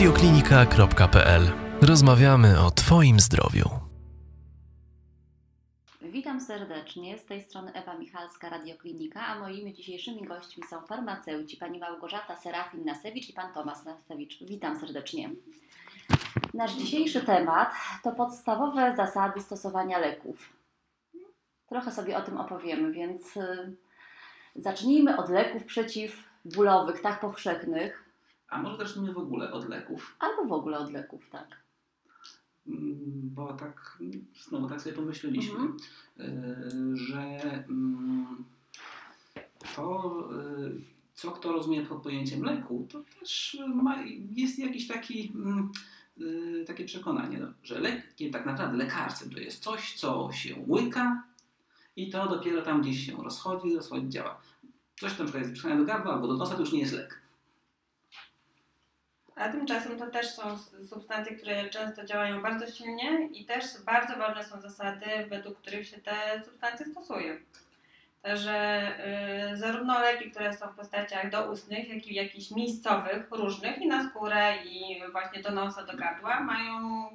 radioklinika.pl. Rozmawiamy o Twoim zdrowiu. Witam serdecznie, z tej strony Ewa Michalska, Radioklinika, a moimi dzisiejszymi gośćmi są farmaceuci pani Małgorzata Serafin-Nasewicz i pan Tomasz Nasewicz. Witam serdecznie. Nasz dzisiejszy temat to podstawowe zasady stosowania leków. Trochę sobie o tym opowiemy, więc y, zacznijmy od leków przeciwbólowych, tak powszechnych, A może zacznijmy w ogóle od leków, albo w ogóle od leków, tak. Mm, bo tak, znowu tak sobie pomyśleliśmy, Mhm. y, że mm, to, y, co kto rozumie pod pojęciem leku, to też ma, jest jakiś taki, mm, y, takie przekonanie, że lekiem, tak naprawdę lekarstwem to jest coś, co się łyka i to dopiero tam gdzieś się rozchodzi, rozchodzi, działa. Coś na przykład jest przyklejone do gardła albo do nosa, to już nie jest lek. A tymczasem to też są substancje, które często działają bardzo silnie i też bardzo ważne są zasady, według których się te substancje stosuje. Także y, zarówno leki, które są w postaciach doustnych, jak i jakichś miejscowych, różnych i na skórę i właśnie do nosa, do gardła mają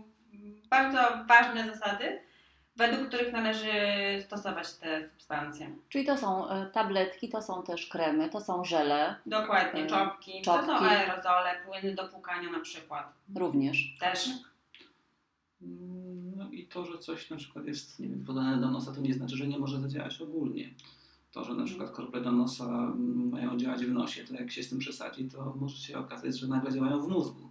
bardzo ważne zasady, według których należy stosować te substancje. Czyli to są y, tabletki, to są też kremy, to są żele Dokładnie, czopki, czopki. to są aerozole, płyny do płukania na przykład. również. Też. Mm, No i to, że coś na przykład jest nie wiem, podane do nosa, to nie znaczy, że nie może zadziałać ogólnie. To, że na przykład krople do nosa mm, mają działać w nosie, to jak się z tym przesadzi, to może się okazać, że nagle działają w mózgu.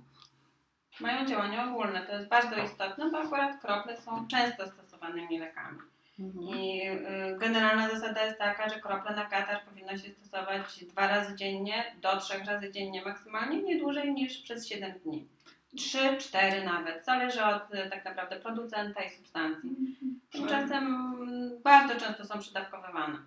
Mają działanie ogólne, to jest bardzo istotne, bo akurat krople są często stosowanymi lekami. Mhm. I y, generalna zasada jest taka, że krople na katar powinno się stosować dwa razy dziennie, do trzech razy dziennie maksymalnie, nie dłużej niż przez 7 dni. Trzy, cztery nawet, zależy od y, tak naprawdę producenta i substancji. Tymczasem mm, bardzo często są przydawkowywane.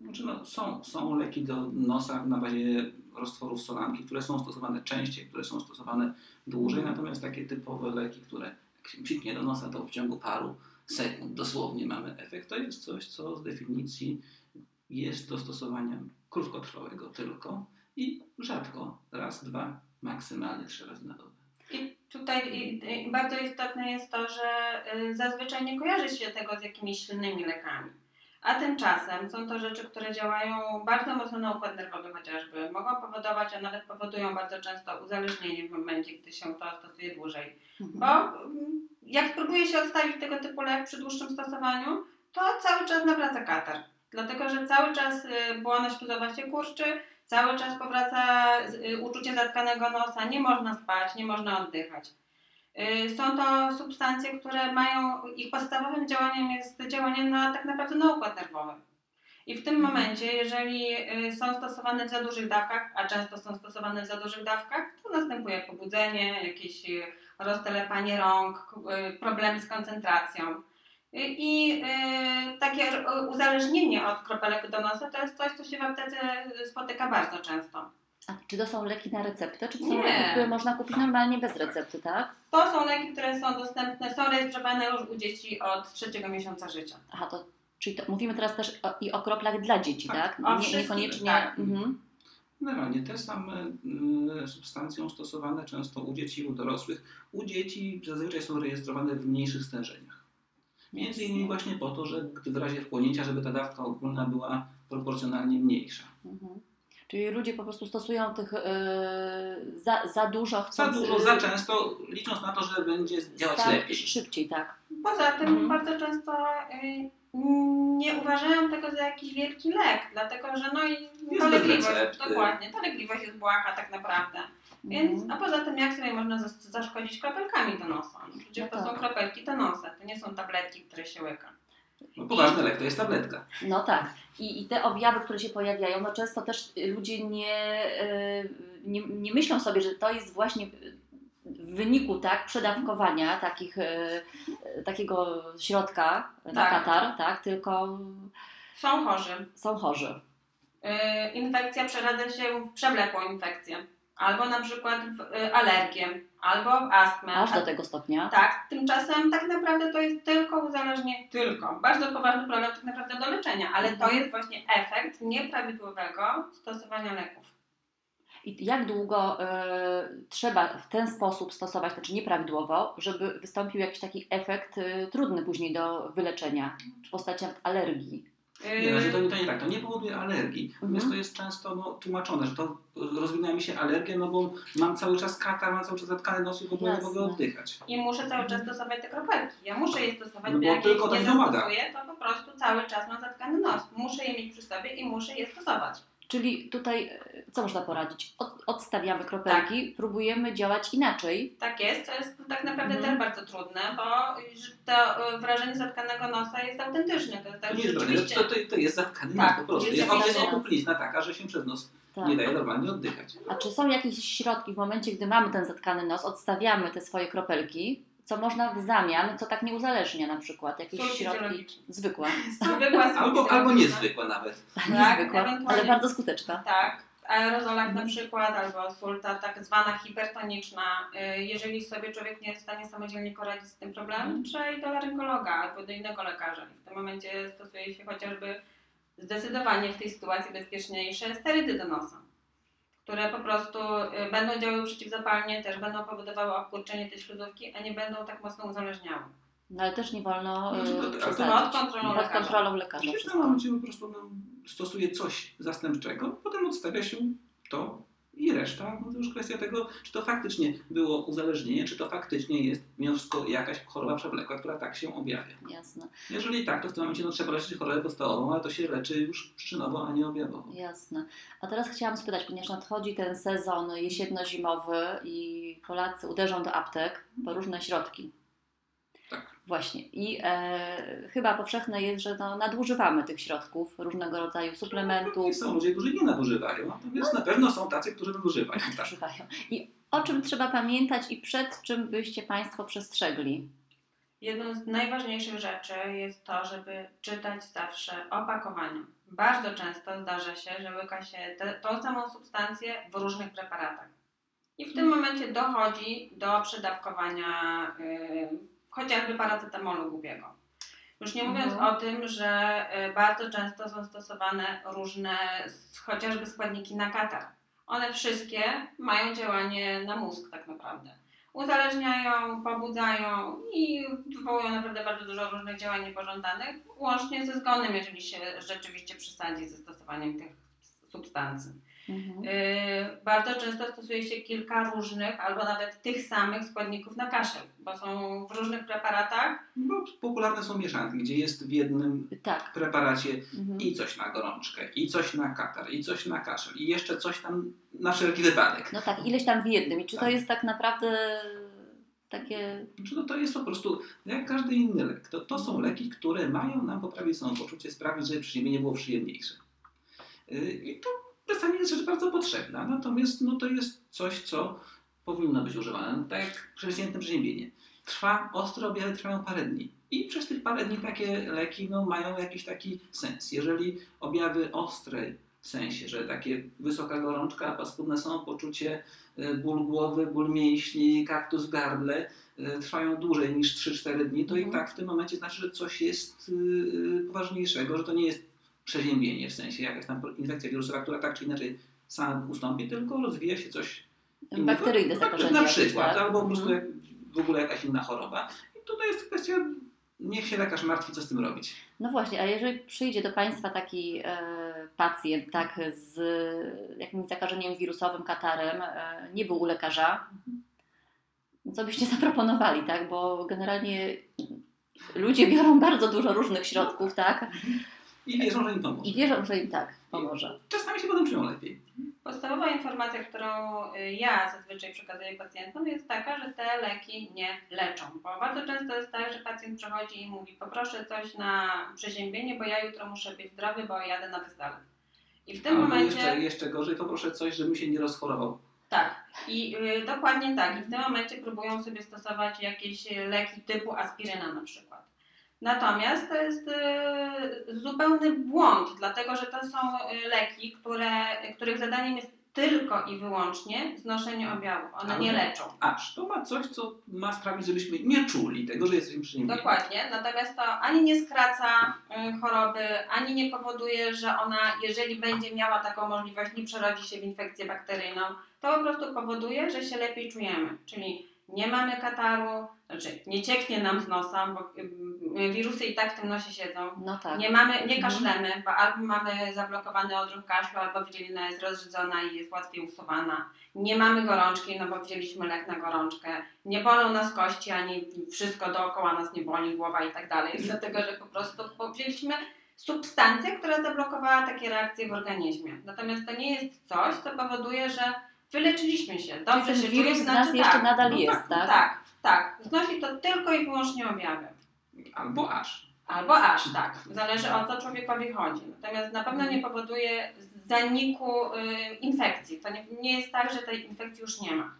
Znaczy, no, są, są leki do nosa na bazie roztworów solanki, które są stosowane częściej, które są stosowane dłużej, natomiast takie typowe leki, które jak się do nosa, to w ciągu paru sekund dosłownie mamy efekt, to jest coś, co z definicji jest do stosowania krótkotrwałego tylko i rzadko, raz, dwa, maksymalnie trzy razy na dobę. I tutaj bardzo istotne jest to, że y, zazwyczaj nie kojarzy się tego z jakimiś silnymi lekami. A tymczasem są to rzeczy, które działają bardzo mocno na układ nerwowy chociażby. Mogą powodować, a nawet powodują bardzo często uzależnienie w momencie, gdy się to stosuje dłużej. Mhm. Bo mm, jak spróbuje się odstawić tego typu lek przy dłuższym stosowaniu, to cały czas nawraca katar. Dlatego, że cały czas y, błona śluzowa się kurczy, cały czas powraca y, uczucie zatkanego nosa, nie można spać, nie można oddychać. Y, Są to substancje, które mają, ich podstawowym działaniem jest działanie na, tak naprawdę na układ nerwowy. I w tym Mhm. momencie, jeżeli y, są stosowane w za dużych dawkach, a często są stosowane w za dużych dawkach, to następuje pobudzenie, jakieś y, roztelepanie rąk, problemy z koncentracją. I takie uzależnienie od kropelek do nosa to jest coś, co się w aptece spotyka bardzo często. A czy to są leki na receptę, czy to są Nie. leki, które można kupić normalnie bez recepty, tak? To są leki, które są dostępne, są rejestrowane już u dzieci od trzeciego miesiąca życia. Aha, to czyli to, mówimy teraz też o, i o kroplach dla dzieci, Tak, tak? o Nie, niekoniecznie. tak. Mhm. Generalnie te same y, substancje są stosowane często u dzieci i u dorosłych. U dzieci zazwyczaj są rejestrowane w mniejszych stężeniach. Między innymi właśnie po to, że gdy w razie wchłonięcia, żeby ta dawka ogólna była proporcjonalnie mniejsza. Mhm. Czyli ludzie po prostu stosują tych yy, za, za dużo, Za chcąc dużo, yy, za często, licząc na to, że będzie działać sta- lepiej. szybciej, tak. Poza tym Mhm. bardzo często y, nie uważają tego za jakiś wielki lek, dlatego że no i dolegliwość, dokładnie, dolegliwość jest błaha tak naprawdę. Więc, Mhm. a poza tym jak sobie można zas- zaszkodzić kropelkami do nosa? No, przecież No to są tak. kropelki do nosa, to nie są tabletki, które się łyka. No, poważny lek to jest tabletka. No tak. I, I te objawy, które się pojawiają, no często też ludzie nie, yy, nie, nie myślą sobie, że to jest właśnie w wyniku tak, przedawkowania takich, yy, takiego środka na Tak. katar, tak, tylko Są chorzy. są chorzy. Y, infekcja przeradza się w przewlekłą infekcję. Albo na przykład w y, alergię, albo w astmę. Aż do tego stopnia. Tak, tymczasem tak naprawdę to jest tylko uzależnienie, tylko, bardzo poważny problem tak naprawdę do leczenia, ale to jest właśnie efekt nieprawidłowego stosowania leków. I jak długo e, trzeba w ten sposób stosować, znaczy nieprawidłowo, żeby wystąpił jakiś taki efekt e, trudny później do wyleczenia w postaci alergii? Nie, że to, Yy, to nie tak, to nie powoduje alergii. Mhm. Natomiast to jest często no, tłumaczone, że to rozwinęła mi się alergia, no bo mam cały czas katar, mam cały czas zatkany nos i w ogóle nie mogę oddychać. I muszę cały czas stosować te kropelki. Ja muszę je stosować, No bo bo jak tylko ich nie tak zastosuję, to po prostu cały czas mam zatkany nos. Muszę je mieć przy sobie i muszę je stosować. Czyli tutaj e, co można poradzić? Od, odstawiamy kropelki, próbujemy działać inaczej. Tak jest, co jest tak naprawdę Mhm. też bardzo trudne, bo to y, wrażenie zatkanego nosa jest autentyczne. To jest tak, To jest rzeczywiście... to, to, to jest zatkany Tak, nos po prostu. jest Jest, jest nos. okuplizna taka, że się przez nos Tak. nie daje normalnie oddychać. A czy są jakieś środki w momencie, gdy mamy ten zatkany nos, odstawiamy te swoje kropelki, co można w zamian, co tak nie uzależnia na przykład? Jakieś środki zwykłe, Albo, albo niezwykłe nawet. Tak, niezwykłe, ewentualnie- ale bardzo skuteczna. Tak, w aerozolach Mhm. na przykład, albo sulta tak zwana hipertoniczna. Y, Jeżeli sobie człowiek nie jest w stanie samodzielnie poradzić z tym problemem, Mhm. trzeba iść do laryngologa albo do innego lekarza. I w tym momencie stosuje się chociażby zdecydowanie w tej sytuacji bezpieczniejsze sterydy do nosa, które po prostu y, będą działały przeciwzapalnie, też będą powodowały obkurczenie tej śluzówki, a nie będą tak mocno uzależniały. No ale też nie wolno No, e, przesadzić. pod kontrolą Pod lekarza. kontrolą lekarza Czyli w tym wszystko. momencie po prostu no, stosuje coś zastępczego, potem odstawia się to i reszta. No to już kwestia tego, czy to faktycznie było uzależnienie, czy to faktycznie jest mimo wszystko jakaś choroba przewlekła, która tak się objawia. Jasne, Jeżeli tak, to w tym momencie no, trzeba leczyć chorobę podstawową, ale to się leczy już przyczynowo, a nie objawowo. jasne. A teraz chciałam spytać, ponieważ nadchodzi ten sezon jesienno-zimowy i Polacy uderzą do aptek po różne środki. Właśnie. I e, chyba powszechne jest, że no, nadużywamy tych środków, różnego rodzaju suplementów. I są ludzie, którzy nie nadużywają, natomiast na pewno są tacy, którzy nadużywają. Tak. Nadużywają. I o czym trzeba pamiętać i przed czym byście Państwo przestrzegli? Jedną z najważniejszych rzeczy jest to, żeby czytać zawsze opakowania. Bardzo często zdarza się, że łyka się te, tą samą substancję w różnych preparatach. I w tym momencie dochodzi do przedawkowania yy, chociażby paracetamolu głupiego. Już nie mówiąc Mhm. o tym, że y, bardzo często są stosowane różne chociażby składniki na katar. One wszystkie mają działanie na mózg tak naprawdę uzależniają, pobudzają i wywołują naprawdę bardzo dużo różnych działań niepożądanych, łącznie ze zgonem, jeżeli się rzeczywiście przesadzi ze stosowaniem tych substancji. Mhm. Yy, bardzo często stosuje się kilka różnych albo nawet tych samych składników na kaszel, bo są w różnych preparatach. Bo popularne są mieszanki, gdzie jest w jednym Tak. preparacie Mhm. i coś na gorączkę, i coś na katar, i coś na kaszel, i jeszcze coś tam na wszelki wypadek. No tak, ileś tam w jednym. I czy to Tak. jest tak naprawdę takie. Znaczy, no to jest po prostu jak każdy inny lek. To, to są leki, które mają nam poprawić samopoczucie, sprawić, żeby przeziębienie było przyjemniejsze. Yy, I to czasami jest rzecz bardzo potrzebna, natomiast no, to jest coś, co powinno być używane. No, tak jak przeciętne przeziębienie. Trwa, ostre objawy trwają parę dni. I przez tych parę dni takie leki no, mają jakiś taki sens. Jeżeli objawy ostre, w sensie, że takie wysoka gorączka, paskudne samopoczucie, y, ból głowy, ból mięśni, kaktus w gardle, y, trwają dłużej niż 3-4 dni, to i Mhm. tak w tym momencie znaczy, że coś jest y, poważniejszego, że to nie jest przeziębienie, w sensie jakaś tam infekcja wirusowa, która tak czy inaczej sama ustąpi, tylko rozwija się coś innego. Bakteryjne Na- zakażenie. Na przykład, tak? albo po prostu Mhm. w ogóle jakaś inna choroba. I tutaj jest kwestia, niech się lekarz martwi, co z tym robić. No właśnie, a jeżeli przyjdzie do Państwa taki e, pacjent tak, z jakimś zakażeniem wirusowym, katarem, e, nie był u lekarza, co byście zaproponowali, tak? Bo generalnie ludzie biorą bardzo dużo różnych środków, tak? I wierzą, że im pomoże. I wierzą, że im tak pomoże. Czasami się potem czują lepiej. Podstawowa informacja, którą y, ja zazwyczaj przekazuję pacjentom jest taka, że te leki nie leczą. Bo bardzo często jest tak, że pacjent przychodzi i mówi poproszę coś na przeziębienie, bo ja jutro muszę być zdrowy, bo jadę na wystawę. I w tym Albo momencie... jeszcze, jeszcze gorzej, poproszę coś, żebym się nie rozchorował. Tak, i y, dokładnie tak. I w tym momencie próbują sobie stosować jakieś leki typu aspiryna na przykład. Natomiast to jest y, zupełny błąd, dlatego że to są y, leki, które, których zadaniem jest tylko i wyłącznie znoszenie objawów. One nie leczą. Aż to ma coś, co ma sprawić, żebyśmy nie czuli tego, że jesteśmy przy nim. Dokładnie, natomiast to ani nie skraca y, choroby, ani nie powoduje, że ona, jeżeli będzie miała taką możliwość, nie przerodzi się w infekcję bakteryjną, to po prostu powoduje, że się lepiej czujemy. Czyli nie mamy kataru, znaczy nie cieknie nam z nosa, bo y, wirusy i tak w tym nosie siedzą. No tak. Nie mamy, nie Mhm. kaszlemy, bo albo mamy zablokowany odruch kaszlu, albo wydzielina jest rozrzedzona i jest łatwiej usuwana. Nie mamy gorączki, no bo wzięliśmy lek na gorączkę. Nie bolą nas kości, ani wszystko dookoła nas nie boli, głowa i tak dalej. Dlatego, że po prostu wzięliśmy substancję, która zablokowała takie reakcje w organizmie. Natomiast to nie jest coś, co powoduje, że wyleczyliśmy się. Dobrze Czyli ten się wirus znaczy nas jeszcze tak. nadal no jest, tak, tak? Tak, tak. Znosi to tylko i wyłącznie objawy. Albo aż. Albo aż, tak. Zależy o co człowiekowi chodzi. Natomiast na pewno nie powoduje zaniku y, infekcji. To nie, nie jest tak, że tej infekcji już nie ma.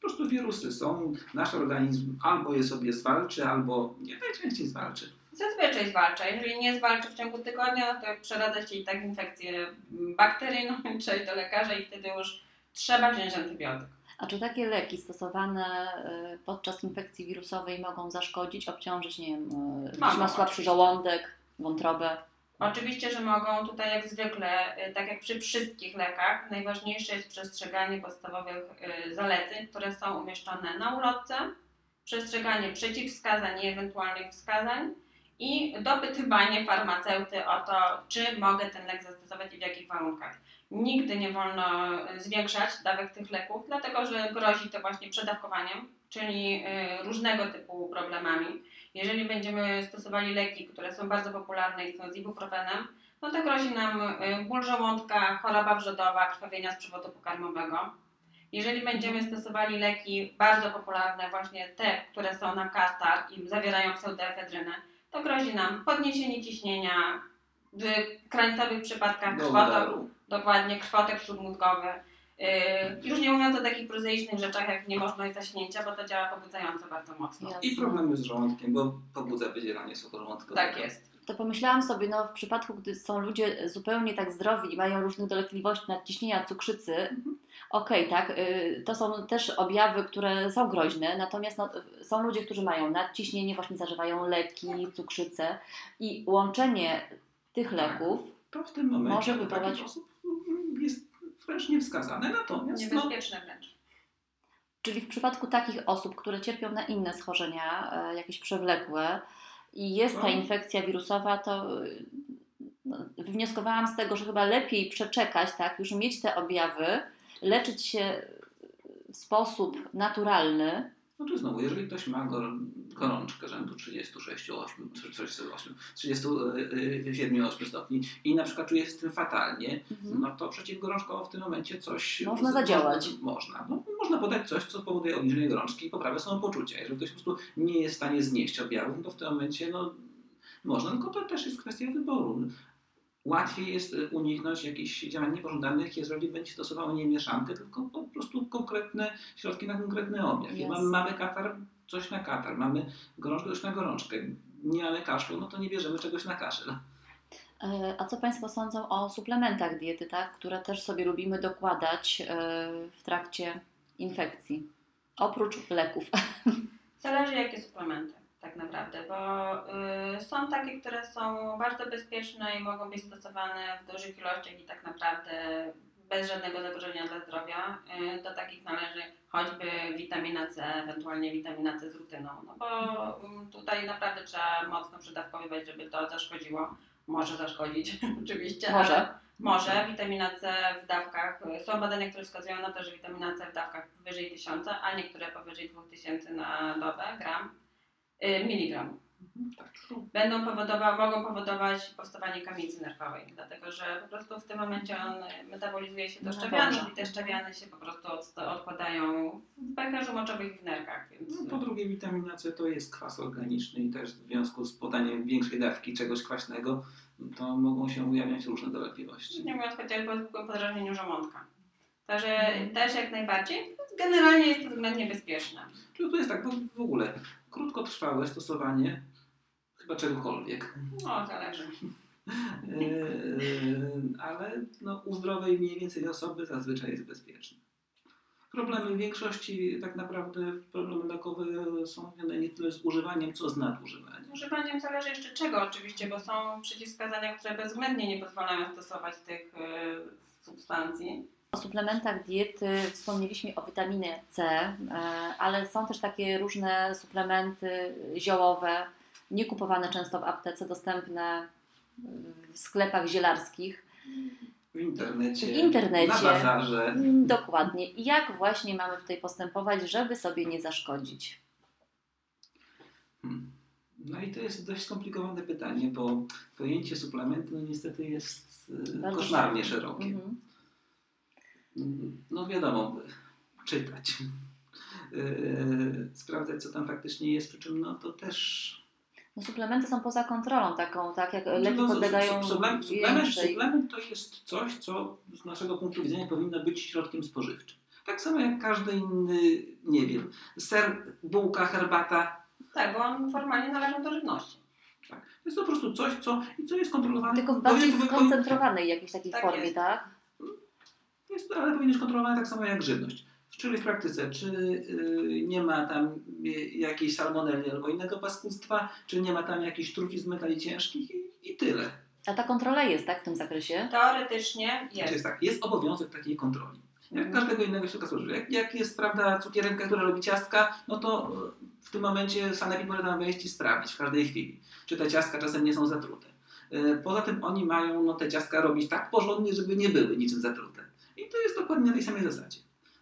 Po prostu wirusy są, nasz organizm albo je sobie zwalczy, albo nie najczęściej zwalczy. Zazwyczaj zwalcza. Jeżeli nie zwalczy w ciągu tygodnia, to przeradza się i tak infekcję bakteryjną, trzeba do lekarza i wtedy już trzeba wziąć antybiotyk. A czy takie leki stosowane y, podczas infekcji wirusowej mogą zaszkodzić, obciążyć, nie wiem, ktoś ma słabszy żołądek, wątrobę? Oczywiście, że mogą. Tutaj jak zwykle, y, tak jak przy wszystkich lekach, najważniejsze jest przestrzeganie podstawowych y, zaleceń, które są umieszczone na ulotce, przestrzeganie przeciwwskazań i ewentualnych wskazań i dopytywanie farmaceuty o to, czy mogę ten lek zastosować i w jakich warunkach. Nigdy nie wolno y, zwiększać dawek tych leków, dlatego że grozi to właśnie przedawkowaniem, czyli y, różnego typu problemami. Jeżeli będziemy stosowali leki, które są bardzo popularne i są z ibuprofenem, no to grozi nam y, ból żołądka, choroba wrzodowa, krwawienia z przewodu pokarmowego. Jeżeli będziemy stosowali leki bardzo popularne, właśnie te, które są na katar i zawierają pseudoefedrynę, to grozi nam podniesienie ciśnienia, w krańcowych przypadkach krwotok, Gołdaru. Dokładnie krwotek śródmózgowy. Yy, już nie mówiąc o takich prozaicznych rzeczach jak niemożność zaśnięcia, bo to działa pobudzająco bardzo mocno. Jasne. I problemy z żołądkiem, bo pobudza wydzielanie soku żołądkowego. Tak jest. To pomyślałam sobie, no w przypadku, gdy są ludzie zupełnie tak zdrowi i mają różnych dolegliwości nadciśnienia, cukrzycy, Mhm. okej, tak, y, to są też objawy, które są groźne, natomiast no, są ludzie, którzy mają nadciśnienie, właśnie zażywają leki, cukrzycę i łączenie tych Tak. leków To w tym momencie Może wywołać- jest wręcz niewskazane. Natomiast no, Niebezpieczne wręcz. Czyli w przypadku takich osób, które cierpią na inne schorzenia, e, jakieś przewlekłe i jest ta No. infekcja wirusowa, to y, no, wywnioskowałam z tego, że chyba lepiej przeczekać, tak, już mieć te objawy, leczyć się w sposób naturalny, no to znowu, jeżeli ktoś ma gor- gorączkę rzędu 36, 8, 38, 37, 8 stopni i na przykład czuje się z tym fatalnie, mhm. no to przeciwgorączkowo w tym momencie coś... Można zadziałać. Można. No, można podać coś, co powoduje obniżenie gorączki i poprawę samopoczucia. Jeżeli ktoś po prostu nie jest w stanie znieść objawów, no to w tym momencie no, można, tylko to też jest kwestia wyboru. Łatwiej jest y, uniknąć jakichś działań niepożądanych, jeżeli będzie stosowało nie mieszankę, tylko po prostu konkretne środki na konkretny objaw. Mamy, mamy katar, coś na katar, mamy gorączkę, coś na gorączkę. Nie mamy kaszlu, no to nie bierzemy czegoś na kaszel. E, A co Państwo sądzą o suplementach diety, tak, które też sobie lubimy dokładać e, w trakcie infekcji? Oprócz leków. Zależy jakie suplementy tak naprawdę, bo y, są takie, które są bardzo bezpieczne i mogą być stosowane w dużych ilościach i tak naprawdę bez żadnego zagrożenia dla zdrowia. Y, do takich należy choćby witamina C, ewentualnie witamina C z rutyną, no bo mm, tutaj naprawdę trzeba mocno przydawkowywać, żeby to zaszkodziło. Może zaszkodzić oczywiście, Może. może. Witamina C w dawkach, są badania, które wskazują na to, że witamina C w dawkach powyżej 1000, a niektóre powyżej 2000 na dobę, gram, y, miligram. Będą powodowa- mogą powodować powstawanie kamicy nerwowej, dlatego że po prostu w tym momencie on metabolizuje się do No szczawianów dobrze. i te szczawiany się po prostu od- odkładają w pęcherzu moczowych i w nerkach, więc No, po drugie, witamina C to jest kwas organiczny i też w związku z podaniem większej dawki czegoś kwaśnego, to mogą się ujawniać różne dolegliwości. nie mówiąc chociażby o zwykłym podrażnieniu żołądka. Także Mhm. też jak najbardziej. Generalnie jest to względnie bezpieczne. Czyli to jest tak, bo w ogóle krótkotrwałe stosowanie chyba czegokolwiek. No, zależy. Yy, ale no, u zdrowej mniej więcej osoby zazwyczaj jest bezpieczne. Problemy w większości tak naprawdę problemy lekowe są związane nie tyle z używaniem, co z nadużywaniem. Używaniem zależy jeszcze czego oczywiście, bo są przeciwwskazania, które bezwzględnie nie pozwalają stosować tych y, substancji. O suplementach diety wspomnieliśmy o witaminie C, e, ale są też takie różne suplementy ziołowe, niekupowane często w aptece, dostępne w sklepach zielarskich. W internecie, W internecie. na bazarze. Dokładnie. I jak właśnie mamy tutaj postępować, żeby sobie nie zaszkodzić? Hmm. No i to jest dość skomplikowane pytanie, bo pojęcie suplementu no niestety jest y, Bardzo koszmarnie szerokie. szerokie. Mhm. No wiadomo, czytać, yy, sprawdzać co tam faktycznie jest, przy czym no to też... No, suplementy są poza kontrolą taką, tak jak leki no, podlegają su- suplement, suplement, suplement to jest coś, co z naszego punktu widzenia powinno być środkiem spożywczym. Tak samo jak każdy inny, nie wiem, ser, bułka, herbata. Tak, bo on formalnie należą do żywności. Jest to po prostu coś, co, i co jest kontrolowane. Tylko w bardziej skoncentrowanej jakiejś takiej Tak formie, jest. tak? Jest to, ale powinien być kontrolowane tak samo jak żywność. Czyli w praktyce, czy y, nie ma tam jakiejś salmonelli albo innego paskudztwa, czy nie ma tam jakichś trucizn metali ciężkich i, i tyle. A ta kontrola jest, tak, w tym zakresie? Teoretycznie Jest. jest. jest tak, jest obowiązek takiej kontroli. Jak Mhm. każdego innego środka spożywczego. Jak, jak jest, prawda, cukierenka, która robi ciastka, no to y, w tym momencie sanepid może tam wejść i sprawdzić w każdej chwili, czy te ciastka czasem nie są zatrute. Y, Poza tym oni mają no, te ciastka robić tak porządnie, żeby nie były niczym zatrute. I to jest dokładnie na tej samej zasadzie.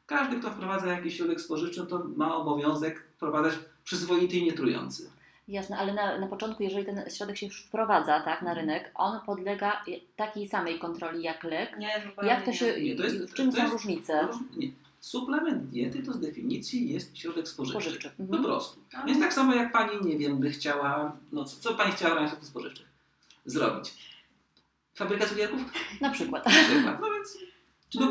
Każdy, kto wprowadza jakiś środek spożywczy, to ma obowiązek wprowadzać przyzwoity i nietrujący. Jasne, ale na, na początku, jeżeli ten środek się już wprowadza tak, na rynek, on podlega takiej samej kontroli jak lek. Nie, Jak to nie. się, Nie, to jest- w czym to są jest- różnice? Nie. Suplement diety to z definicji jest środek spożywczy. Spożywczy. Po Mhm. prostu. No. Więc tak samo jak pani, nie wiem, by chciała, no co, co pani chciała w ramach środków spożywczych zrobić? Fabryka cukierków? Na przykład. Na przykład. No więc, czy No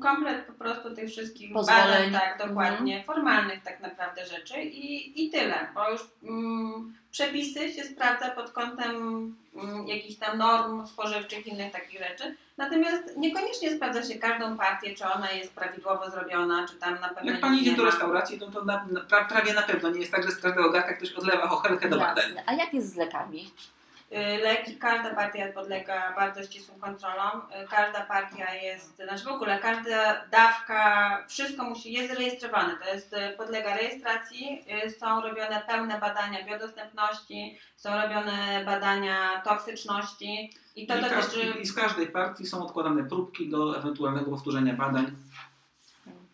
komplet po prostu tych wszystkich Pozwoleń. badań, tak, dokładnie, formalnych tak naprawdę rzeczy i, i tyle, bo już mm, przepisy się sprawdza pod kątem mm, jakichś tam norm spożywczych, innych takich rzeczy, natomiast niekoniecznie sprawdza się każdą partię, czy ona jest prawidłowo zrobiona, czy tam na pewno jak pani idzie nie do restauracji, to, to na, na, pra, prawie na pewno nie jest tak, że z każdego garka ktoś odlewa chochelkę do badań. A jak jest z lekami? Y, Leki, każda partia podlega bardzo ścisłym kontrolom. Y, Każda partia jest, znaczy w ogóle każda dawka, wszystko musi, jest zarejestrowane. To jest, y, podlega rejestracji, są robione pełne badania biodostępności, są robione badania toksyczności i to I, dotyczy... każdy, I z każdej partii są odkładane próbki do ewentualnego powtórzenia badań.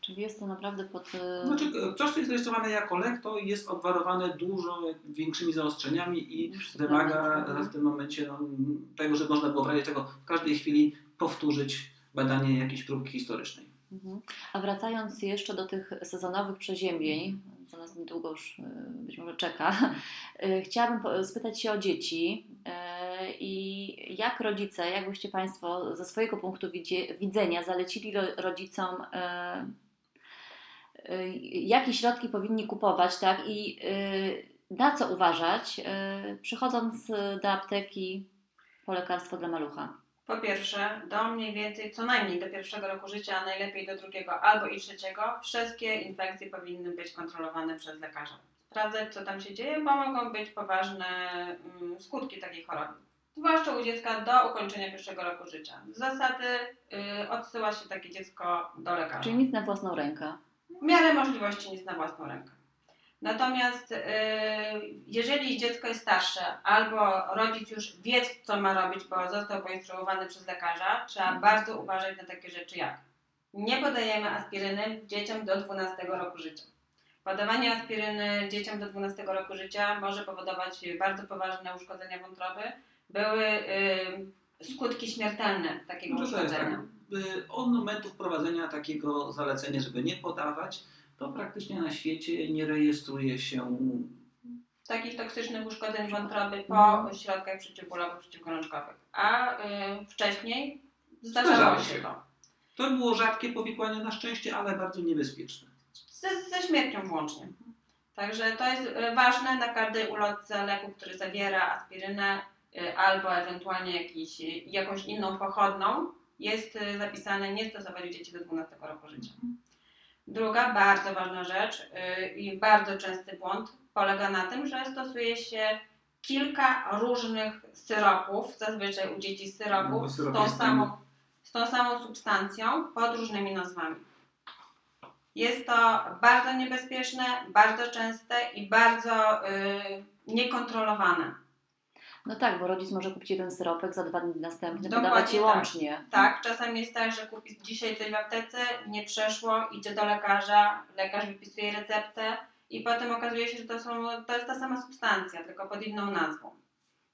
Czyli jest to naprawdę pod... e, Znaczy, coś, co jest zarejestrowane jako lek, to jest obwarowane dużo większymi zaostrzeniami i wymaga mhm. w tym momencie no, tego, żeby można było w razie czego w każdej chwili powtórzyć badanie jakiejś próbki historycznej. Mhm. A wracając jeszcze do tych sezonowych przeziębień, co nas niedługo już e, być może czeka, e, chciałabym spytać się o dzieci i jak rodzice, jak byście Państwo ze swojego punktu widzenia zalecili ro- rodzicom, jakie środki powinni kupować, tak, i e, na co uważać, e, przychodząc do apteki po lekarstwo dla malucha. Po pierwsze, do mniej więcej co najmniej do pierwszego roku życia, a najlepiej do drugiego albo i trzeciego, wszystkie infekcje powinny być kontrolowane przez lekarza. Sprawdzać, co tam się dzieje, bo mogą być poważne mm, skutki takiej choroby. Zwłaszcza u dziecka do ukończenia pierwszego roku życia. Z zasady y, odsyła się takie dziecko do lekarza. Czyli nic na własną rękę. W miarę możliwości nic na własną rękę. Natomiast y, jeżeli dziecko jest starsze albo rodzic już wie, co ma robić, bo został poinstruowany przez lekarza, trzeba bardzo uważać na takie rzeczy jak nie podajemy aspiryny dzieciom do 12 roku życia. Podawanie aspiryny dzieciom do 12 roku życia może powodować bardzo poważne uszkodzenia wątroby. Były y, skutki śmiertelne takiego No tak. uszkodzenia. By Od momentu wprowadzenia takiego zalecenia, żeby nie podawać, to praktycznie na świecie nie rejestruje się takich toksycznych uszkodzeń wątroby po Mhm. środkach przeciwbólowych, przeciwgorączkowych. A y, wcześniej Zdarzało zdarzało się. to. To było rzadkie powikłanie na szczęście, ale bardzo niebezpieczne. Ze, ze śmiercią włącznie. Także to jest y, ważne na każdej ulotce leku, który zawiera aspirynę. y, albo ewentualnie jakiś, y, jakąś inną pochodną, jest y, zapisane nie stosować dzieci do 12 roku życia. Druga bardzo ważna rzecz y, i bardzo częsty błąd polega na tym, że stosuje się kilka różnych syropów, zazwyczaj u dzieci No, syropów bo z tą, samą, z tą samą substancją pod różnymi nazwami. Jest to bardzo niebezpieczne, bardzo częste i bardzo y, niekontrolowane. No tak, bo rodzic może kupić jeden syropek, za dwa dni następny Dokładnie podawać je tak. łącznie. Tak, czasem jest tak, że kupi dzisiaj coś w aptece, nie przeszło, idzie do lekarza, lekarz wypisuje receptę i potem okazuje się, że to, są, to jest ta sama substancja, tylko pod inną nazwą.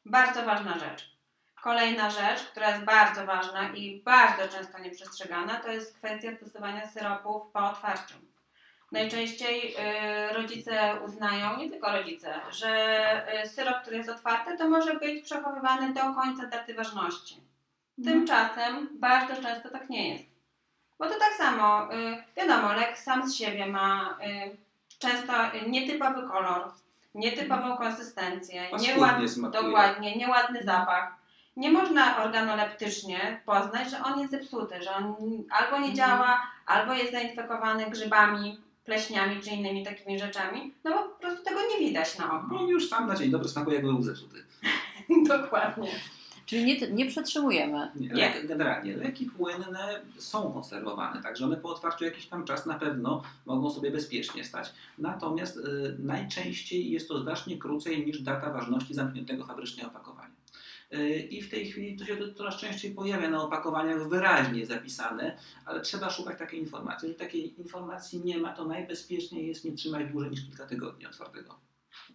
Bardzo ważna rzecz. Kolejna rzecz, która jest bardzo ważna i bardzo często nieprzestrzegana, to jest kwestia stosowania syropów po otwarciu. Najczęściej y, rodzice uznają, nie tylko rodzice, że y, syrop, który jest otwarty, to może być przechowywany do końca daty ważności. Tymczasem bardzo często tak nie jest. Bo to tak samo, y, wiadomo, lek sam z siebie ma często nietypowy kolor, nietypową konsystencję, Paskudnie nieładny, dokładnie, nieładny zapach. Nie można organoleptycznie poznać, że on jest zepsuty, że on albo nie Mhm. działa, albo jest zainfekowany grzybami, pleśniami czy innymi takimi rzeczami, no bo po prostu tego nie widać na oko. on już sam na dzień dobry smakuje jakby był zepsuty. Dokładnie. Czyli nie, nie przetrzymujemy. Nie, Nie. lek, generalnie leki płynne są konserwowane, także one po otwarciu jakiś tam czas na pewno mogą sobie bezpiecznie stać. Natomiast y, najczęściej jest to znacznie krócej niż data ważności zamkniętego fabrycznie opakowania. I w tej chwili to się to coraz częściej pojawia na opakowaniach wyraźnie zapisane, ale trzeba szukać takiej informacji. Jeżeli takiej informacji nie ma, to najbezpieczniej jest nie trzymać dłużej niż kilka tygodni otwartego.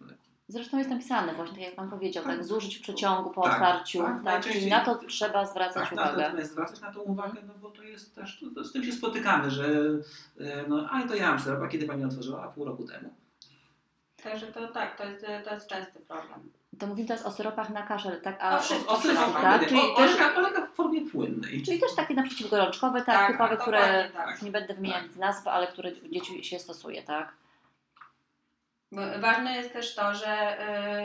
leku. Zresztą jest napisane właśnie, tak jak Pan powiedział, Tak. tak, zużyć w przeciągu po Tak, otwarciu, tak, tak, czyli na to trzeba zwracać Tak, uwagę. natomiast zwracać na to uwagę, no bo to jest też, to, to z tym się spotykamy, że e, no, a to ja mam syrop, a kiedy pani otworzyła? A pół roku temu. Także to tak, to jest, to jest częsty problem. To mówimy teraz o syropach na kaszel, tak? A O wszystkim, O tak? tak? Czyli o, też, lekach w formie płynnej. czyli też takie na przeciwgorączkowe, tak, Tak, typowe, które tak. nie będę wymieniać z nazw, ale które dzieci się stosuje, tak? Bo Ważne jest też to, że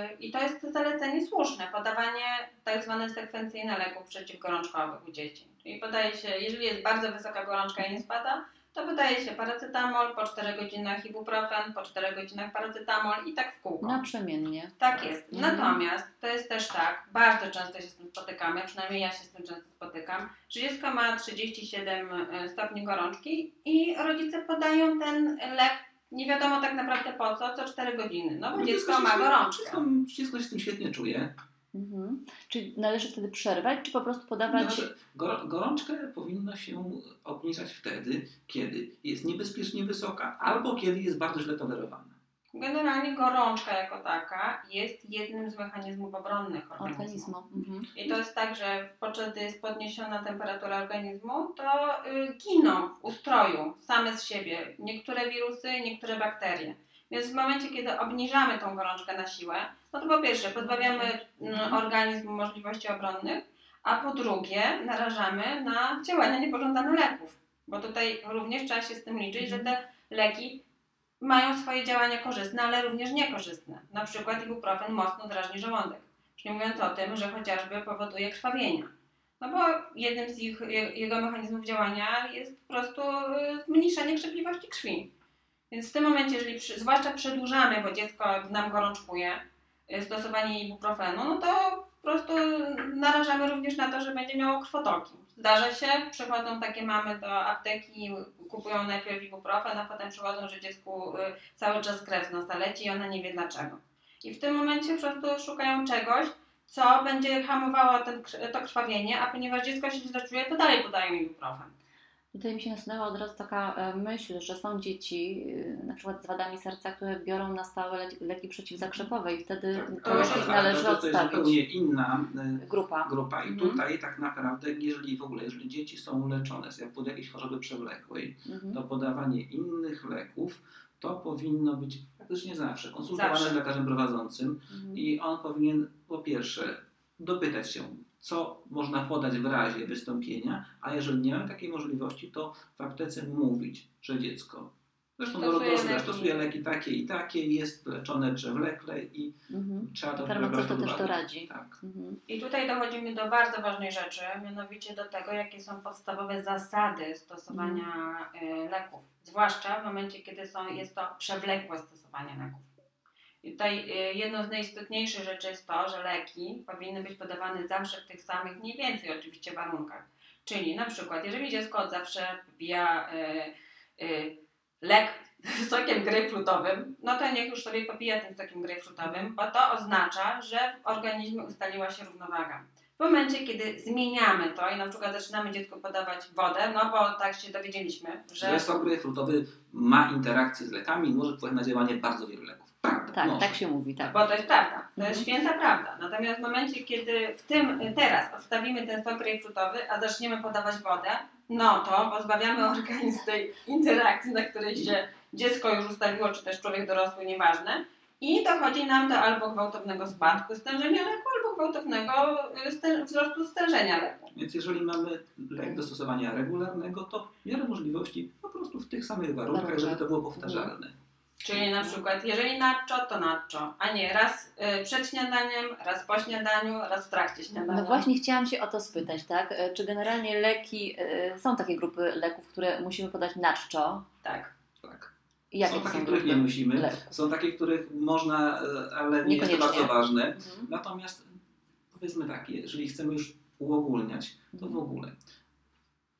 yy, i to jest zalecenie słuszne, podawanie tak zwane sekwencyjne leków przeciwgorączkowych u dzieci. Czyli podaje się, jeżeli jest bardzo wysoka gorączka i nie spada, to podaje się paracetamol, po 4 godzinach ibuprofen, po 4 godzinach paracetamol i tak w kółko. Naprzemiennie. Tak jest. Mhm. Natomiast to jest też tak, bardzo często się z tym spotykamy, przynajmniej ja się z tym często spotykam, że dziecko ma 37 stopni gorączki i rodzice podają ten lek nie wiadomo tak naprawdę po co, co 4 godziny. No bo No, dziecko się ma gorączkę. Dziecko, dziecko się z tym świetnie czuje. Mhm. Czy należy wtedy przerwać, czy po prostu podawać... Znaczy, gor- gorączkę powinno się obniżać wtedy, kiedy jest niebezpiecznie wysoka albo kiedy jest bardzo źle tolerowana. Generalnie gorączka jako taka jest jednym z mechanizmów obronnych organizmu. organizmu? Mhm. I to jest tak, że podczas gdy jest podniesiona temperatura organizmu, to y, giną w ustroju same z siebie niektóre wirusy, niektóre bakterie. Więc w momencie, kiedy obniżamy tą gorączkę na siłę, no to po pierwsze pozbawiamy mm, organizm możliwości obronnych, a po drugie narażamy na działania niepożądane leków. Bo tutaj również trzeba się z tym liczyć, że te leki mają swoje działania korzystne, ale również niekorzystne. Na przykład ibuprofen mocno drażni żołądek. Już nie mówiąc o tym, że chociażby powoduje krwawienia. No bo jednym z ich, je- jego mechanizmów działania jest po prostu y, zmniejszenie krzepliwości krwi. Więc w tym momencie, jeżeli przy, zwłaszcza przedłużamy, bo dziecko nam gorączkuje, stosowanie ibuprofenu, no to po prostu narażamy również na to, że będzie miało krwotoki. Zdarza się, przychodzą takie mamy do apteki, kupują najpierw ibuprofen, a potem przychodzą, że dziecku y, cały czas krew z nosa leci i ona nie wie dlaczego. I w tym momencie po prostu szukają czegoś, co będzie hamowało ten, to krwawienie, a ponieważ dziecko się źle czuje, to dalej podają ibuprofen. Tutaj mi się nasunęła od razu taka e, myśl, że są dzieci, e, na przykład z wadami serca, które biorą na stałe leki, leki przeciwzakrzepowe i wtedy Tak, to leki należy to, to jest zupełnie inna e, Grupa. grupa i Mhm. tutaj tak naprawdę, jeżeli w ogóle, jeżeli dzieci są leczone z jakiejś choroby przewlekłej, Mhm. to podawanie innych leków to powinno być praktycznie zawsze konsultowane Zawsze. z lekarzem prowadzącym Mhm. i on powinien po pierwsze dopytać się, co można podać w razie wystąpienia, a jeżeli nie mamy takiej możliwości, to w aptece mówić, że dziecko Zresztą leki. stosuje leki takie i takie, jest leczone przewlekle i Mhm. trzeba to Farmaceuta też to radzi. Tak. Mhm. I tutaj dochodzimy do bardzo ważnej rzeczy, mianowicie do tego, jakie są podstawowe zasady stosowania y, leków. Zwłaszcza w momencie, kiedy są, jest to przewlekłe stosowanie leków. I tutaj y, jedną z najistotniejszych rzeczy jest to, że leki powinny być podawane zawsze w tych samych, mniej więcej oczywiście, warunkach. Czyli na przykład, jeżeli dziecko od zawsze popija y, y, lek z sokiem grejpfrutowym, no to niech już sobie popija tym sokiem grejpfrutowym, bo to oznacza, że w organizmie ustaliła się równowaga. W momencie, kiedy zmieniamy to i na przykład zaczynamy dziecku podawać wodę, no bo tak się dowiedzieliśmy, że Że sok grejpfrutowy ma interakcję z lekami i może wpływać na działanie bardzo wielu leków. Prawda, Tak, może. tak się mówi, tak. Bo to jest prawda, to jest Mhm. święta prawda. Natomiast w momencie, kiedy w tym teraz odstawimy ten sok grejpfrutowy, a zaczniemy podawać wodę, no to pozbawiamy organizm tej interakcji, na której się dziecko już ustawiło, czy też człowiek dorosły, nieważne. I dochodzi nam do albo gwałtownego spadku stężenia leku, albo gwałtownego y, stę- wzrostu stężenia leku. Więc jeżeli mamy lek do stosowania regularnego, to w miarę możliwości po prostu w tych samych warunkach, Warunkach. żeby to było powtarzalne. Czyli na przykład, jeżeli nacho, to nacho, a nie raz y, przed śniadaniem, raz po śniadaniu, raz w trakcie śniadania. No właśnie chciałam się o to spytać, tak? E, Czy generalnie leki, e, są takie grupy leków, które musimy podać na czczo? Tak. Tak. Jakie są takie, są których nie musimy. leków? Są takie, których można, e, ale nie jest to bardzo ważne. Mhm. Natomiast powiedzmy tak, jeżeli chcemy już uogólniać, to Mhm. w ogóle.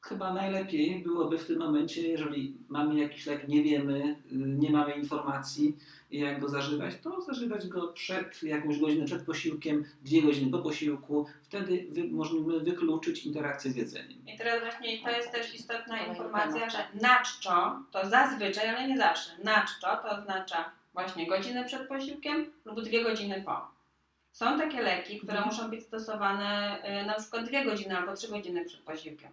Chyba najlepiej byłoby w tym momencie, jeżeli mamy jakiś lek, nie wiemy, y, nie mamy informacji, jak go zażywać, to zażywać go przed jakąś godzinę przed posiłkiem, dwie godziny po posiłku. Wtedy wy, możemy wykluczyć interakcję z jedzeniem. I teraz właśnie to jest też istotna Kolejny informacja, że naczczo to zazwyczaj, ale nie zawsze. Naczczo to oznacza właśnie godzinę przed posiłkiem lub dwie godziny po. Są takie leki, które Mhm. muszą być stosowane y, na przykład dwie godziny albo trzy godziny przed posiłkiem.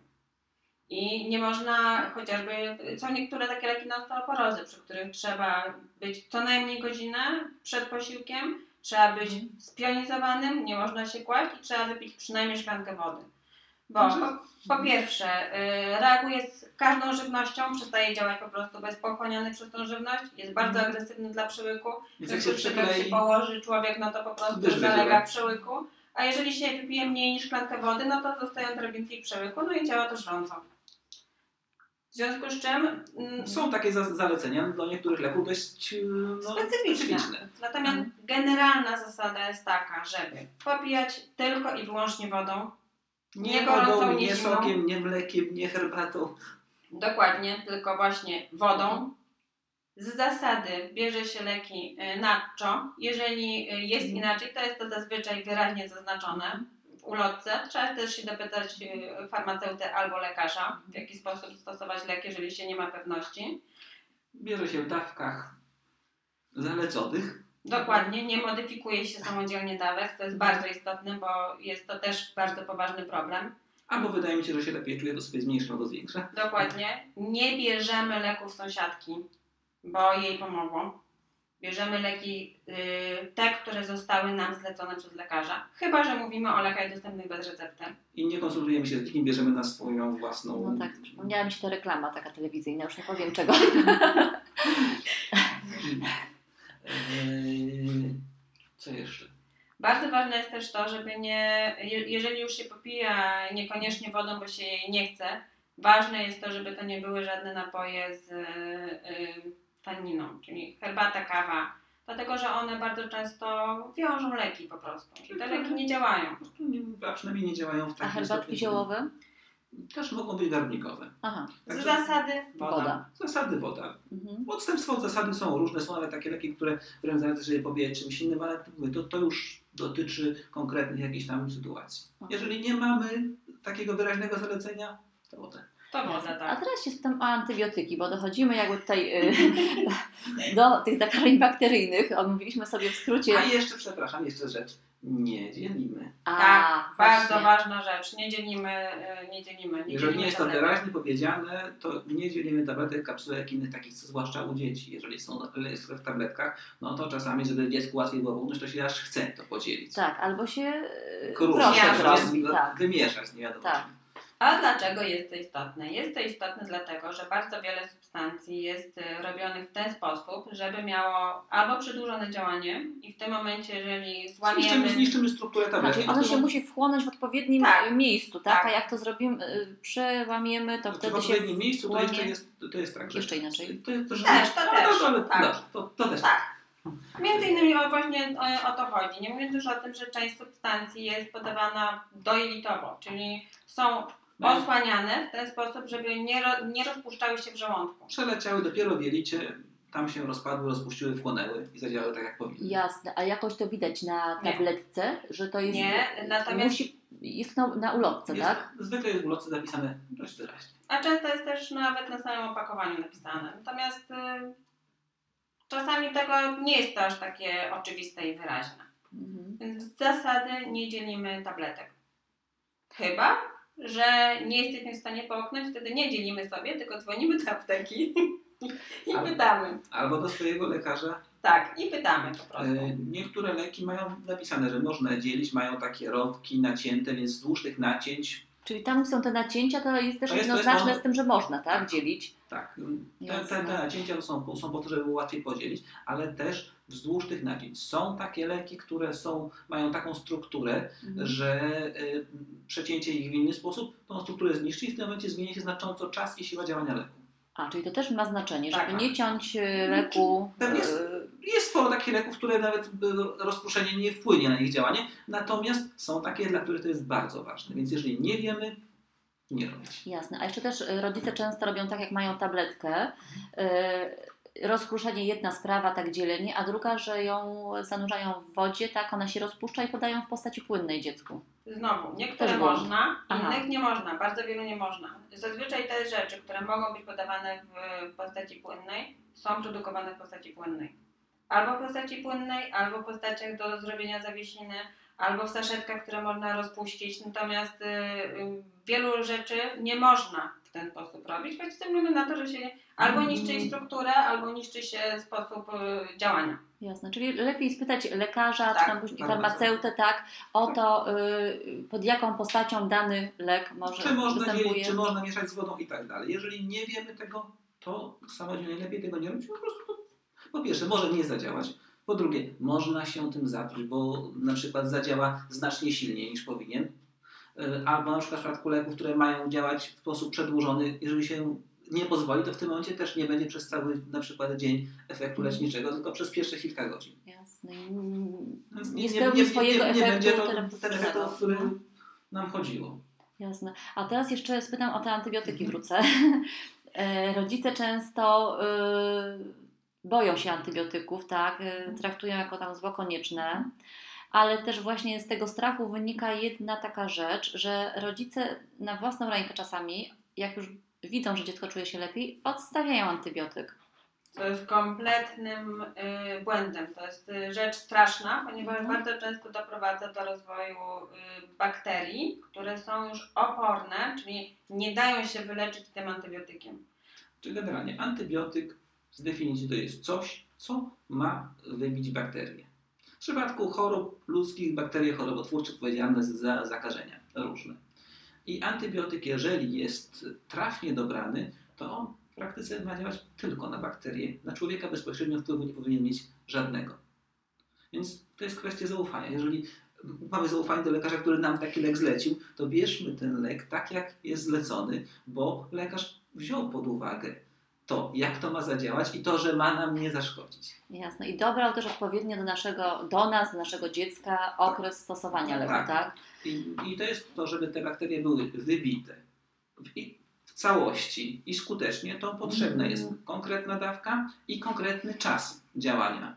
I nie można chociażby, są niektóre takie leki na osteoporozy, przy których trzeba być co najmniej godzinę przed posiłkiem, trzeba być Mhm. spionizowanym, nie można się kłaść i trzeba wypić przynajmniej szklankę wody. Bo po, pierwsze, y, reaguje z każdą żywnością, przestaje działać po prostu bezpochłaniany przez tą żywność, jest bardzo Mhm. agresywny dla. Więc W jak się się położy człowiek, no to po prostu zalega dziura. przełyku. A jeżeli się wypije mniej niż szklankę wody, no to zostają drobinki w przełyku, no i działa to żrąco. W związku z czym mm, są takie za- zalecenia dla niektórych leków dość y, no, Specyficzne. Natomiast Mhm. generalna zasada jest taka, żeby popijać tylko i wyłącznie wodą, Nie Nie gorącą, wodą, nie nie sokiem, nie mlekiem, nie herbatą. dokładnie, tylko właśnie wodą. Z zasady bierze się leki y, nacho. Jeżeli y, jest Mhm. inaczej, to jest to zazwyczaj wyraźnie zaznaczone w ulotce. Trzeba też się dopytać y, farmaceuty albo lekarza, w jaki sposób stosować lek, jeżeli się nie ma pewności. Bierze się w dawkach zaleconych. Dokładnie, nie modyfikuje się samodzielnie dawek, to jest bardzo istotne, bo jest to też bardzo poważny problem. Albo wydaje mi się, że się lepiej czuje, to sobie zmniejszę albo zwiększę. Dokładnie. Nie bierzemy leków sąsiadki, bo jej pomogło. Bierzemy leki, y, te, które zostały nam zlecone przez lekarza. Chyba, że mówimy o lekach dostępnych bez recepty. I nie konsultujemy się z nikim, bierzemy na swoją własną. No tak, przypomniała mi się ta reklama taka telewizyjna, już nie powiem czego. Co jeszcze? Bardzo ważne jest też to, żeby nie, je- jeżeli już się popija niekoniecznie wodą, bo się jej nie chce, ważne jest to, żeby to nie były żadne napoje z y, y, taniną, czyli herbata, kawa, dlatego że one bardzo często wiążą leki po prostu i te leki nie działają. A przynajmniej nie działają w A takim herbatki stopniu. ziołowe? Też mogą być garnikowe. Aha, Z Także zasady woda. woda. Zasady woda. Mhm. Odstępstwo od zasady są różne, są nawet takie leki, które wręcz nawet jeżeli pobijać czymś innym, ale to, to, już dotyczy konkretnych jakichś tam sytuacji. Jeżeli nie mamy takiego wyraźnego zalecenia, to woda. To woda, A tak. teraz się spytam o antybiotyki, bo dochodzimy jakby tutaj y, do tych zakażeń bakteryjnych. Omówiliśmy sobie w skrócie. A jeszcze, przepraszam, jeszcze rzecz. Nie dzielimy. A, Tak, bardzo właśnie. ważna rzecz. Nie dzielimy, y, nie dzielimy. Nie Jeżeli dzielimy nie jest to wyraźnie powiedziane, to nie dzielimy tabletek, kapsułek i innych takich, zwłaszcza u dzieci. Jeżeli są w tabletkach, no to czasami, żeby dziecku łatwiej było połknąć, to się aż chce to podzielić. Tak, albo się y, Krusz, proszę roz- Tak, wymieszać, nie wiadomo Tak. A dlaczego jest to istotne? Jest to istotne dlatego, że bardzo wiele substancji jest y, robionych w ten sposób, żeby miało albo przedłużone działanie i w tym momencie, jeżeli Zniszczymy, złamiemy... zniszczymy strukturę tabletki. Znaczy ono się musi wchłonąć w odpowiednim Tak. e, miejscu, tak? Tak. A jak to zrobimy, y, przełamiemy, to w wtedy się odpowiednim miejscu to jeszcze jest, to jest tak, że... Jeszcze inaczej. To, to, że Też, to też, ale tak. to, to też. Tak. Między innymi właśnie o, o to chodzi. Nie mówiąc już o tym, że część substancji jest podawana dojelitowo, czyli są. Osłaniane w ten sposób, żeby nie, ro, nie rozpuszczały się w żołądku. Przeleciały dopiero w jelicie, tam się rozpadły, rozpuściły, wchłonęły i zadziałały tak, jak powinny. Jasne, a jakoś to widać na Nie. tabletce, że to jest. Nie, natomiast- Musi, jest na, na ulotce, Jest, tak? Zwykle jest w ulotce zapisane dość wyraźnie. A często jest też nawet na samym opakowaniu napisane. Natomiast y, czasami tego nie jest to aż takie oczywiste i wyraźne. Mhm. Więc z zasady nie dzielimy tabletek. Chyba, że nie jesteśmy w stanie połknąć, wtedy nie dzielimy sobie, tylko dzwonimy do apteki i Ale- pytamy. Albo do swojego lekarza. Tak, i pytamy po prostu. E, Niektóre leki mają napisane, że można dzielić, mają takie rowki nacięte, więc wzdłuż tych nacięć, Czyli tam są te nacięcia, to jest też To jest- to jest jednoznaczne z tym, że można, tak? Dzielić. tak, te, te, te nacięcia są, są po to, żeby było łatwiej podzielić, ale też wzdłuż tych nacięć. Są takie leki, które są, mają taką strukturę, Mhm. że y, przecięcie ich w inny sposób tą strukturę zniszczy i w tym momencie zmieni się znacząco czas i siła działania leku. A, czyli to też ma znaczenie, żeby Tak. nie ciąć e, leku. Pewnie jest- e, Jest sporo takich leków, które nawet y, rozproszenie nie wpłynie na ich działanie, natomiast są takie, dla których to jest bardzo ważne. Więc jeżeli nie wiemy, nie robić. Jasne. A jeszcze też rodzice często robią tak, jak mają tabletkę. E, Rozkruszenie jedna sprawa, tak dzielenie, a druga, że ją zanurzają w wodzie, tak ona się rozpuszcza i podają w postaci płynnej dziecku. Znowu, niektóre można, Aha. innych nie można, bardzo wielu nie można. Zazwyczaj te rzeczy, które mogą być podawane w postaci płynnej, są produkowane w postaci płynnej. Albo w postaci płynnej, albo w postaciach do zrobienia zawiesiny, albo w saszetkach, które można rozpuścić. Natomiast y, y, wielu rzeczy nie można ten sposób robić, właśnie ze względu na to, że się albo niszczy jej strukturę, albo niszczy się sposób y, działania. Jasne, czyli lepiej spytać lekarza, Tak, czy tam później farmaceutę, tak, o to, y, pod jaką postacią dany lek może Czy można występuje. czy można mieszać z wodą i tak dalej. Jeżeli nie wiemy tego, to samodzielnie lepiej tego nie robić. Po prostu po, po pierwsze, może nie zadziałać. Po drugie, można się tym zatruć, bo na przykład zadziała znacznie silniej niż powinien. Y, Albo na przykład w przypadku leków, które mają działać w sposób przedłużony, jeżeli się nie pozwoli, to w tym momencie też nie będzie przez cały na przykład dzień efektu leczniczego, tylko przez pierwsze kilka godzin. Jasne. Więc Nie spełni swojego nie, nie efektu będzie to ten efekt, o który nam chodziło. Jasne. A teraz jeszcze spytam o te antybiotyki wrócę. E, Rodzice często y, boją się antybiotyków, tak? Traktują jako tam zło konieczne. Ale też właśnie z tego strachu wynika jedna taka rzecz, że rodzice na własną rękę czasami, jak już widzą, że dziecko czuje się lepiej, odstawiają antybiotyk. To jest kompletnym y, błędem. To jest y, rzecz straszna, ponieważ Mhm. bardzo często doprowadza do rozwoju y, bakterii, które są już oporne, czyli nie dają się wyleczyć tym antybiotykiem. Czy generalnie antybiotyk z definicji to jest coś, co ma wybić bakterie. W przypadku chorób ludzkich bakterie chorobotwórcze odpowiedzialne za zakażenia różne. I antybiotyk, jeżeli jest trafnie dobrany, to on w praktyce ma działać tylko na bakterie. Na człowieka bezpośrednio wpływu nie powinien mieć żadnego. Więc to jest kwestia zaufania. Jeżeli mamy zaufanie do lekarza, który nam taki lek zlecił, to bierzmy ten lek tak, jak jest zlecony, bo lekarz wziął pod uwagę to, jak to ma zadziałać i to, że ma nam nie zaszkodzić. Jasne. I dobrał też odpowiednio do naszego, do nas, do naszego dziecka okres stosowania leku, Tak. tak? I, I to jest to, żeby te bakterie były wybite w, i w całości i skutecznie, to potrzebna Mhm. jest konkretna dawka i konkretny czas działania.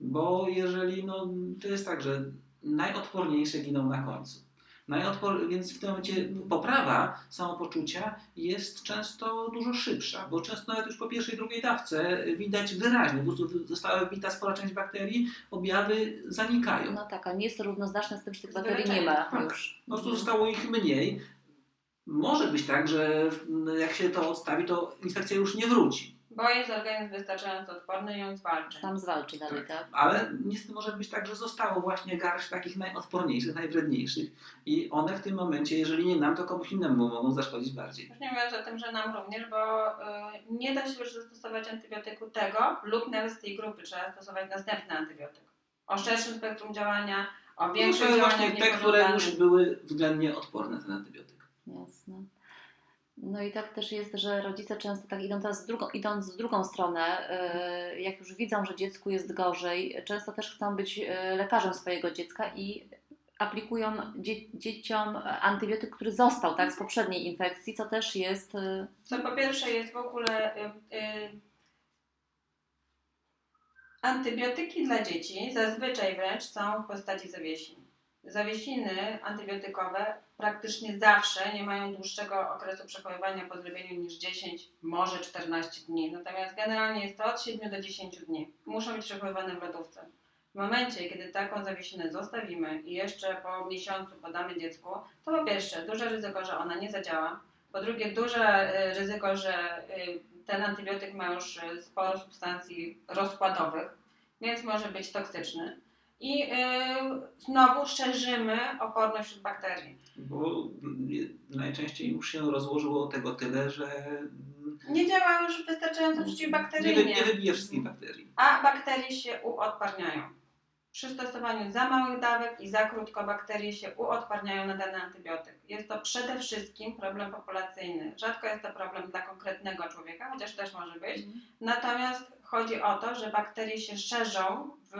Bo jeżeli, no, to jest tak, że najodporniejsze giną na końcu. Najodpor... Więc w tym momencie poprawa samopoczucia jest często dużo szybsza, bo często nawet już po pierwszej, drugiej dawce widać wyraźnie, po prostu została wybita spora część bakterii, objawy zanikają. No tak, a nie jest to równoznaczne z tym, że tych bakterii nie wyleczeniem, ma tak. już. Po prostu zostało ich mniej. Może być tak, że jak się to odstawi, to infekcja już nie wróci. Bo jest organizm wystarczająco odporny i on zwalczy. Sam zwalczy dalej, tak? Ale niestety może być tak, że zostało właśnie garść takich najodporniejszych, najwredniejszych i one w tym momencie, jeżeli nie nam, to komuś innemu mogą zaszkodzić bardziej. Już nie mówiąc o tym, że nam również, bo y, nie da się już zastosować antybiotyku tego lub nawet z tej grupy trzeba stosować następny antybiotyk. O szerszym spektrum działania, o No, większych to działaniach właśnie te, które już były względnie odporne na ten antybiotyk. Jasne. No i tak też jest, że rodzice często tak idą teraz w drugą, idąc w drugą stronę, yy, jak już widzą, że dziecku jest gorzej, często też chcą być yy, lekarzem swojego dziecka i aplikują dzie- dzieciom antybiotyk, który został tak, z poprzedniej infekcji, co też jest yy, Co po pierwsze jest w ogóle y, y, antybiotyki dla dzieci zazwyczaj wręcz są w postaci zawiesin. Zawiesiny antybiotykowe praktycznie zawsze nie mają dłuższego okresu przechowywania po zrobieniu niż 10, może 14 dni. Natomiast generalnie jest to od 7 do 10 dni. Muszą być przechowywane w lodówce. W momencie, kiedy taką zawiesinę zostawimy i jeszcze po miesiącu podamy dziecku, to po pierwsze duże ryzyko, że ona nie zadziała. Po drugie, duże y, ryzyko, że y, ten antybiotyk ma już y, sporo substancji rozkładowych, więc może być toksyczny. I y, znowu szerzymy oporność wśród bakterii. Bo najczęściej już się rozłożyło tego tyle, że mm, Nie działa już wystarczająco nie, wy, przeciwbakteryjnie, nie wybije wszystkich bakterii. a bakterie się uodparniają. Przy stosowaniu za małych dawek i za krótko bakterie się uodparniają na dany antybiotyk. Jest to przede wszystkim problem populacyjny. Rzadko jest to problem dla konkretnego człowieka, chociaż też może być. Natomiast chodzi o to, że bakterie się szerzą w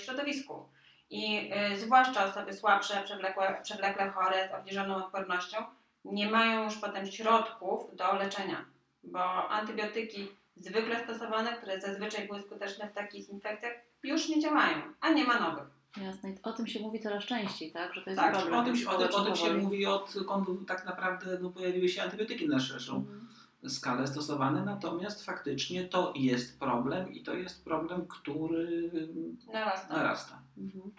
środowisku. I y, zwłaszcza osoby słabsze, przewlekłe, przewlekle chore z obniżoną odpornością nie mają już potem środków do leczenia, bo antybiotyki zwykle stosowane, które zazwyczaj były skuteczne w takich infekcjach, już nie działają, a nie ma nowych. jasne. I o tym się mówi coraz częściej, tak? Że to jest Tak, problem. O tym, się- o, tym, o tym się mówi odkąd tak naprawdę no, pojawiły się antybiotyki na szerszą Mhm. Skalę stosowane, natomiast faktycznie to jest problem i to jest problem, który Narasta. narasta. Mhm.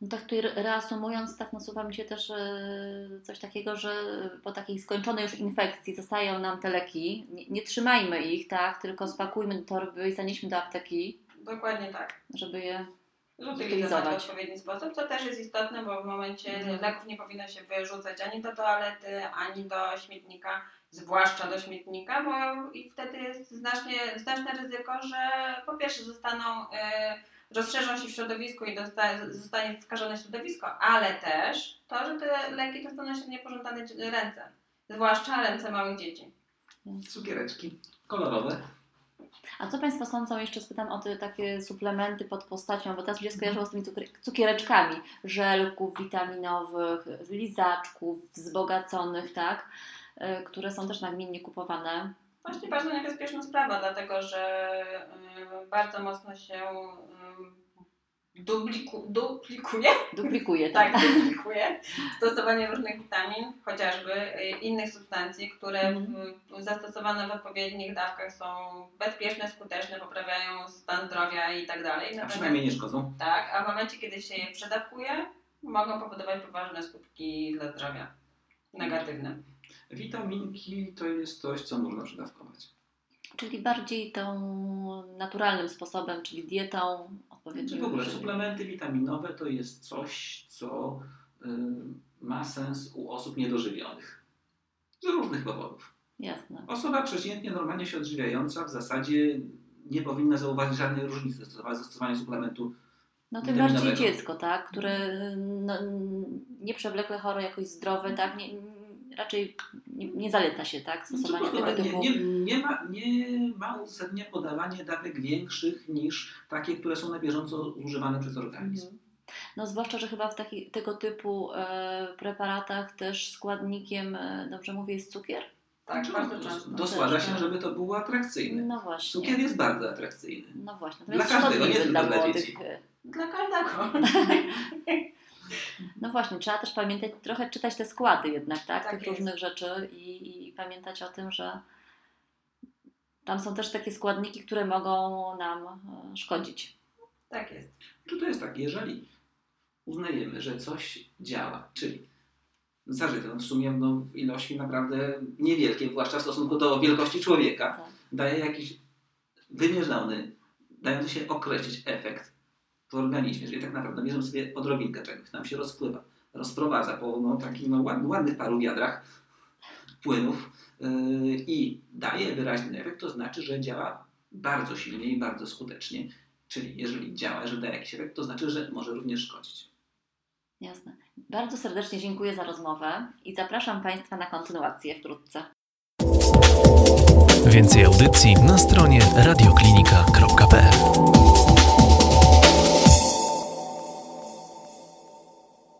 No tak tutaj re- reasumując, tak nasuwa mi się też e, coś takiego, że po takiej skończonej już infekcji zostają nam te leki. Nie, nie trzymajmy ich, tak? Tylko spakujmy do torby i zanieśmy do apteki, Dokładnie tak. żeby je Zutylizować w odpowiedni sposób, co też jest istotne, bo w momencie Mhm. leków nie powinno się wyrzucać ani do toalety, ani do śmietnika, zwłaszcza do śmietnika, bo i wtedy jest znacznie, znaczne ryzyko, że po pierwsze zostaną, y, rozszerzą się w środowisku i dosta, zostanie skażone środowisko, ale też to, że te leki dostaną się w niepożądane ręce, zwłaszcza ręce małych dzieci. Cukiereczki kolorowe. A co Państwo sądzą, jeszcze spytam o te takie suplementy pod postacią, bo teraz mi się skojarzyło z tymi cukier- cukiereczkami, żelków witaminowych, lizaczków wzbogaconych, tak? E, Które są też nagminnie kupowane. Właśnie bardzo niebezpieczna sprawa, dlatego że y, bardzo mocno się y, dupliku, duplikuje, Duplikuje, tak? tak, duplikuje stosowanie różnych witamin, chociażby innych substancji, które w, zastosowane w odpowiednich dawkach są bezpieczne, skuteczne, poprawiają stan zdrowia i tak dalej. A przynajmniej nie szkodzą. Tak, a w momencie, kiedy się je przedawkuje, mogą powodować poważne skutki dla zdrowia. Negatywne. Witaminki to jest coś, co można przedawkować. Czyli bardziej tą naturalnym sposobem, czyli dietą odpowiednią. Czy w ogóle suplementy witaminowe to jest coś, co y, ma sens u osób niedożywionych. Z różnych powodów. Jasne. Osoba przeciętnie normalnie się odżywiająca w zasadzie nie powinna zauważyć żadnej różnicy zastosowania zastosowania suplementu. No tym bardziej dziecko, tak? Które no, nieprzewlekle chore, jakoś zdrowe, tak? Nie, raczej nie, nie zaleca się, tak? Stosowania Po prostu tego nie, typu. nie, nie, ma, nie ma uzasadnienia podawanie dawek większych niż takie, które są na bieżąco używane przez organizm. Mhm. No zwłaszcza, że chyba w taki, tego typu e, preparatach też składnikiem, e, dobrze mówię, jest cukier? Tak, Znaczy, bardzo często. Dosłada się, tak. żeby to było atrakcyjne. No właśnie. Cukier jest bardzo atrakcyjny. No właśnie. Dla każdego, nie tylko dla dla młodych. dzieci. Dla każdego. No właśnie, trzeba też pamiętać, trochę czytać te składy jednak, tak? Tak Tych jest. różnych rzeczy i, i pamiętać o tym, że tam są też takie składniki, które mogą nam e, szkodzić. Tak jest. Czy to jest tak, jeżeli uznajemy, że coś działa, czyli zażyte. No w sumie no, w ilości naprawdę niewielkie, zwłaszcza w stosunku do wielkości człowieka, Tak. daje jakiś wymierzony, dający się określić efekt w organizmie, czyli tak naprawdę bierzemy sobie odrobinkę czegoś, nam się rozpływa, rozprowadza po no, takich no, ład- ładnych paru wiadrach płynów yy, i daje wyraźny efekt, to znaczy, że działa bardzo silnie i bardzo skutecznie. Czyli jeżeli działa, że daje jakiś efekt, to znaczy, że może również szkodzić. Jasne. Bardzo serdecznie dziękuję za rozmowę i zapraszam Państwa na kontynuację wkrótce. Więcej audycji na stronie radioklinika.pl